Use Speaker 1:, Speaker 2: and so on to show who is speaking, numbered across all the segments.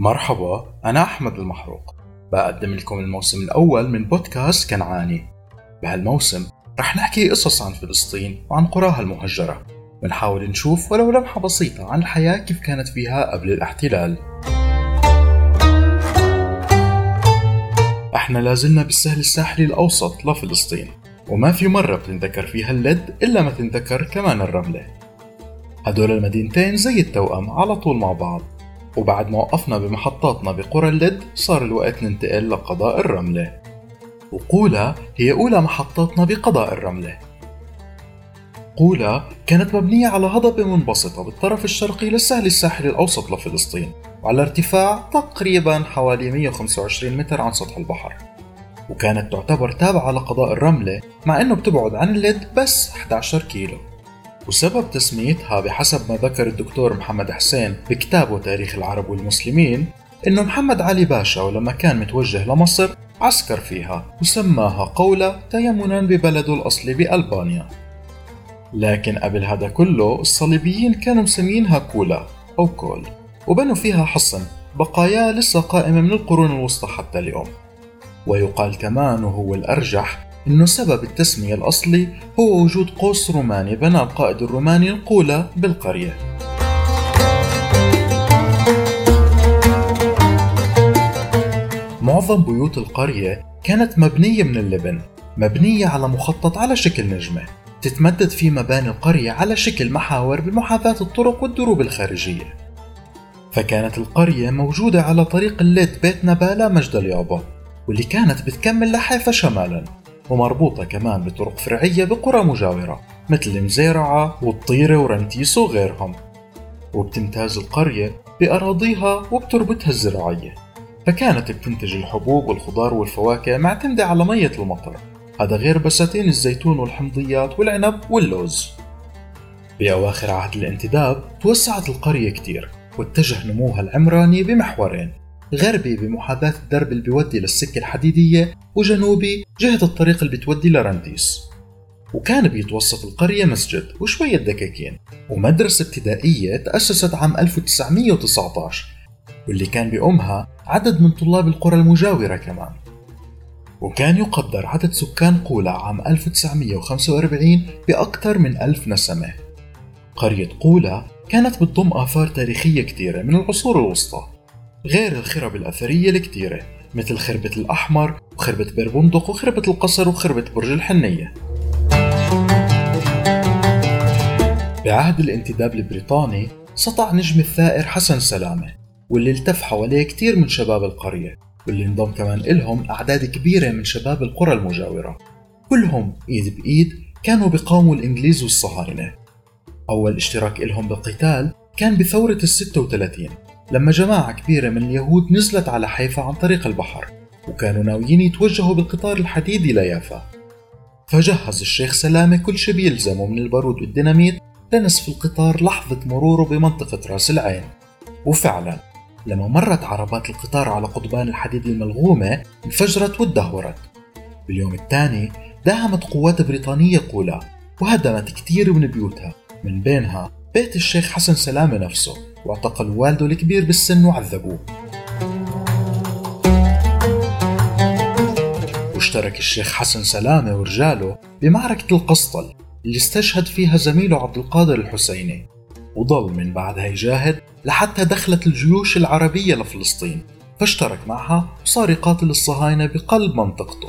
Speaker 1: مرحبا أنا أحمد المحروق. بقدم لكم الموسم الأول من بودكاست كنعاني. بهالموسم رح نحكي قصص عن فلسطين وعن قراها المهجرة. ونحاول نشوف ولو لمحة بسيطة عن الحياة كيف كانت فيها قبل الاحتلال. إحنا لازلنا بالسهل الساحلي الأوسط لفلسطين وما في مرة بتنذكر فيها اللد إلا ما تنذكر كمان الرملة. هدول المدينتين زي التوأم على طول مع بعض. وبعد ما وقفنا بمحطاتنا بقرى اللد صار الوقت ننتقل لقضاء الرملة. وقولا هي أولى محطاتنا بقضاء الرملة. قولا كانت مبنية على هضبة منبسطة بالطرف الشرقي للسهل الساحلي الأوسط لفلسطين وعلى ارتفاع تقريبا حوالي 125 متر عن سطح البحر. وكانت تعتبر تابعة لقضاء الرملة مع أنه بتبعد عن اللد بس 11 كيلو. وسبب تسميتها بحسب ما ذكر الدكتور محمد حسين بكتابه تاريخ العرب والمسلمين إنه محمد علي باشا ولما كان متوجه لمصر عسكر فيها وسماها قولة تيمنا ببلده الأصلي بألبانيا. لكن قبل هذا كله الصليبيين كانوا مسمينها كولا أو كول وبنوا فيها حصن بقايا لسه قائمة من القرون الوسطى حتى اليوم. ويقال كمان وهو الأرجح إنه سبب التسمية الأصلي هو وجود قوس روماني بنى القائد الروماني القولة بالقرية. معظم بيوت القرية كانت مبنية من اللبن مبنية على مخطط على شكل نجمة تتمدد في مباني القرية على شكل محاور بمحاذاة الطرق والدروب الخارجية. فكانت القرية موجودة على طريق الليد بيت نبالة مجد اليابا واللي كانت بتكمل لحيفا شمالا. ومربوطة كمان بطرق فرعية بقرى مجاورة مثل مزيرعة والطيرة ورنتيس وغيرهم. وبتمتاز القرية بأراضيها وبتربتها الزراعية. فكانت بتنتج الحبوب والخضار والفواكه معتمدة على مية المطر. هذا غير بساتين الزيتون والحمضيات والعنب واللوز. بأواخر عهد الانتداب توسعت القرية كتير واتجه نموها العمراني بمحورين. غربي بمحاذاة الدرب اللي بيودي للسكة الحديدية وجنوبي جهة الطريق اللي بتودي لرنديس. وكان بيتوسط القرية مسجد وشوية دكاكين ومدرسة ابتدائية تأسست عام 1919 واللي كان بأمها عدد من طلاب القرى المجاورة كمان. وكان يقدر عدد سكان قولة عام 1945 بأكثر من ألف نسمة. قرية قولة كانت بتضم آثار تاريخية كثيرة من العصور الوسطى. غير الخرب الأثرية الكتيرة مثل خربة الأحمر وخربة بير بندق وخربة القصر وخربة برج الحنية. بعهد الانتداب البريطاني سطع نجم الثائر حسن سلامة واللي التف حواليه كتير من شباب القرية واللي انضم كمان إلهم أعداد كبيرة من شباب القرى المجاورة. كلهم إيد بإيد كانوا بيقاوموا الإنجليز والصهاينة. أول اشتراك إلهم بالقتال كان بثورة الستة وثلاثين. لما جماعة كبيرة من اليهود نزلت على حيفا عن طريق البحر وكانوا ناويين يتوجهوا بالقطار الحديدي ليافا فجهز الشيخ سلامة كل شي بيلزمه من البارود والديناميت لنسف القطار لحظة مروره بمنطقة راس العين. وفعلا لما مرت عربات القطار على قضبان الحديد الملغومة انفجرت وادهورت باليوم الثاني داهمت قوات بريطانية قولا وهدمت كتير من بيوتها. من بينها بيت الشيخ حسن سلامة نفسه واعتقلوا والده الكبير بالسن وعذبوه. واشترك الشيخ حسن سلامة ورجاله بمعركة القسطل اللي استشهد فيها زميله عبد القادر الحسيني وضل من بعدها يجاهد لحتى دخلت الجيوش العربية لفلسطين فاشترك معها وصار يقاتل الصهاينة بقلب منطقته.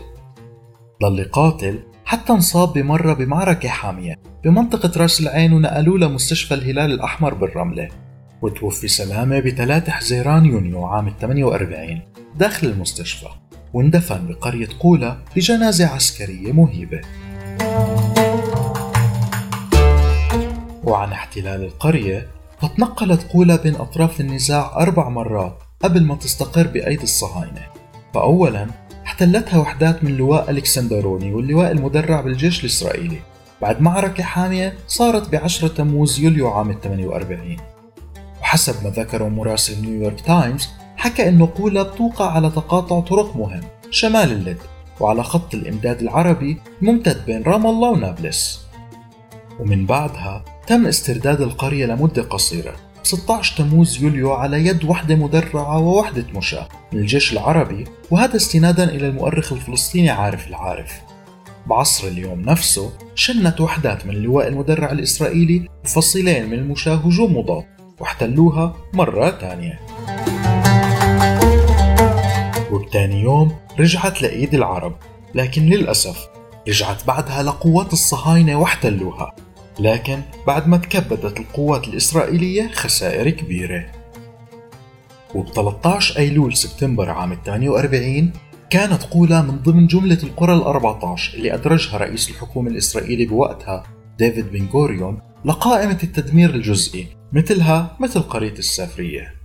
Speaker 1: ضل يقاتل حتى انصاب بمرة بمعركة حامية. بمنطقة راس العين ونقلوه لمستشفى الهلال الأحمر بالرملة وتوفي سلامة بثلاثة حزيران يونيو عام 48 داخل المستشفى واندفن بقرية قولة بجنازة عسكرية مهيبة. وعن احتلال القرية فتنقلت قولة بين أطراف النزاع أربع مرات قبل ما تستقر بأيدي الصهاينة. فأولا احتلتها وحدات من لواء ألكسندروني واللواء المدرع بالجيش الإسرائيلي. بعد معركة حامية صارت بعشرة تموز يوليو عام 48 وحسب ما ذكره مراسل نيويورك تايمز حكى انه قولة بتوقع على تقاطع طرق مهم شمال اللد وعلى خط الإمداد العربي ممتد بين رام الله ونابلس. ومن بعدها تم استرداد القرية لمدة قصيرة. 16 تموز يوليو على يد وحدة مدرعة ووحدة مشاة من الجيش العربي وهذا استنادا إلى المؤرخ الفلسطيني عارف العارف. بعصر اليوم نفسه شنت وحدات من اللواء المدرع الإسرائيلي وفصيلين من المشاة هجوم مضاد واحتلوها مرة تانية. وبتاني يوم رجعت لإيد العرب لكن للأسف رجعت بعدها لقوات الصهاينة واحتلوها. لكن بعد ما تكبدت القوات الإسرائيلية خسائر كبيرة. وب 13 أيلول سبتمبر عام 48 كانت قولا من ضمن جملة القرى ال 14 اللي أدرجها رئيس الحكومة الإسرائيلي بوقتها ديفيد بن غوريون لقائمة التدمير الجزئي مثلها مثل قرية السافرية.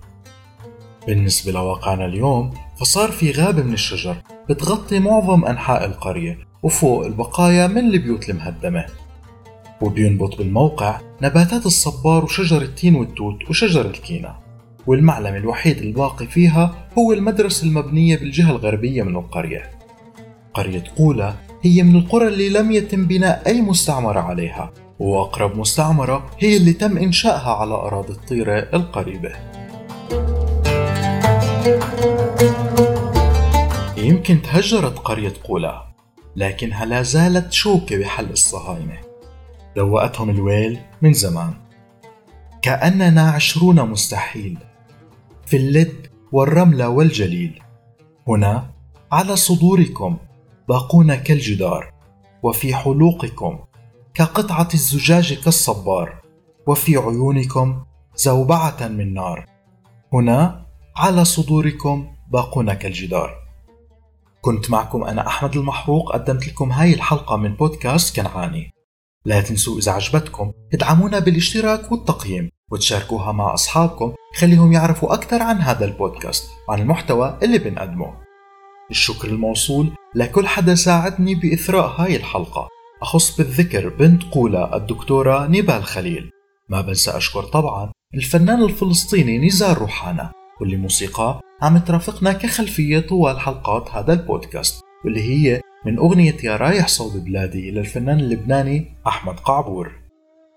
Speaker 1: بالنسبة لواقعنا اليوم فصار في غابة من الشجر بتغطي معظم أنحاء القرية وفوق البقايا من البيوت المهدمة. وبينبت بالموقع نباتات الصبار وشجر التين والتوت وشجر الكينا والمعلم الوحيد الباقي فيها هو المدرسة المبنية بالجهة الغربية من القرية. قرية قولا هي من القرى اللي لم يتم بناء أي مستعمرة عليها وأقرب مستعمرة هي اللي تم إنشائها على أراضي الطيرة القريبة. يمكن تهجرت قرية قولا لكنها لا زالت شوكة بحل الصهاينة. دوقتهم الويل من زمان. كأننا عشرون مستحيل في اللد والرملة والجليل. هنا على صدوركم باقون كالجدار وفي حلوقكم كقطعة الزجاج كالصبار وفي عيونكم زوبعة من نار. هنا على صدوركم باقون كالجدار. كنت معكم أنا أحمد المحروق قدمت لكم هاي الحلقة من بودكاست كنعاني. لا تنسوا إذا عجبتكم ادعمونا بالاشتراك والتقييم وتشاركوها مع أصحابكم خليهم يعرفوا أكثر عن هذا البودكاست وعن المحتوى اللي بنقدمه. الشكر الموصول لكل حدا ساعدني بإثراء هاي الحلقة. أخص بالذكر بنت قولة الدكتورة نيبال خليل. ما بنسى أشكر طبعا الفنان الفلسطيني نزار روحانا واللي موسيقاه عم ترافقنا كخلفية طوال حلقات هذا البودكاست واللي هي من أغنية يا رايح صوب بلادي للفنان اللبناني أحمد قعبور.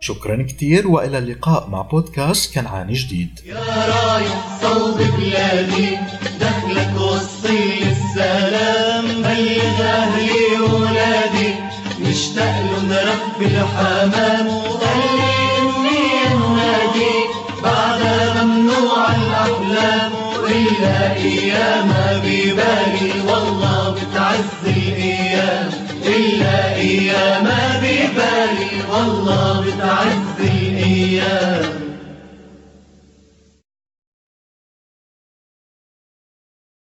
Speaker 1: شكرا كتير وإلى اللقاء مع بودكاست كنعاني جديد.
Speaker 2: يا رايح صوب بلادي دخلك وصي السلام. بلغ أهلي وولادي مشتاق لهم رب الحمام. وقلبي إني أنادي بعدها ممنوع الأحلام. إلا أيام ببالي إلا أيام ببالي والله بتعز الأيام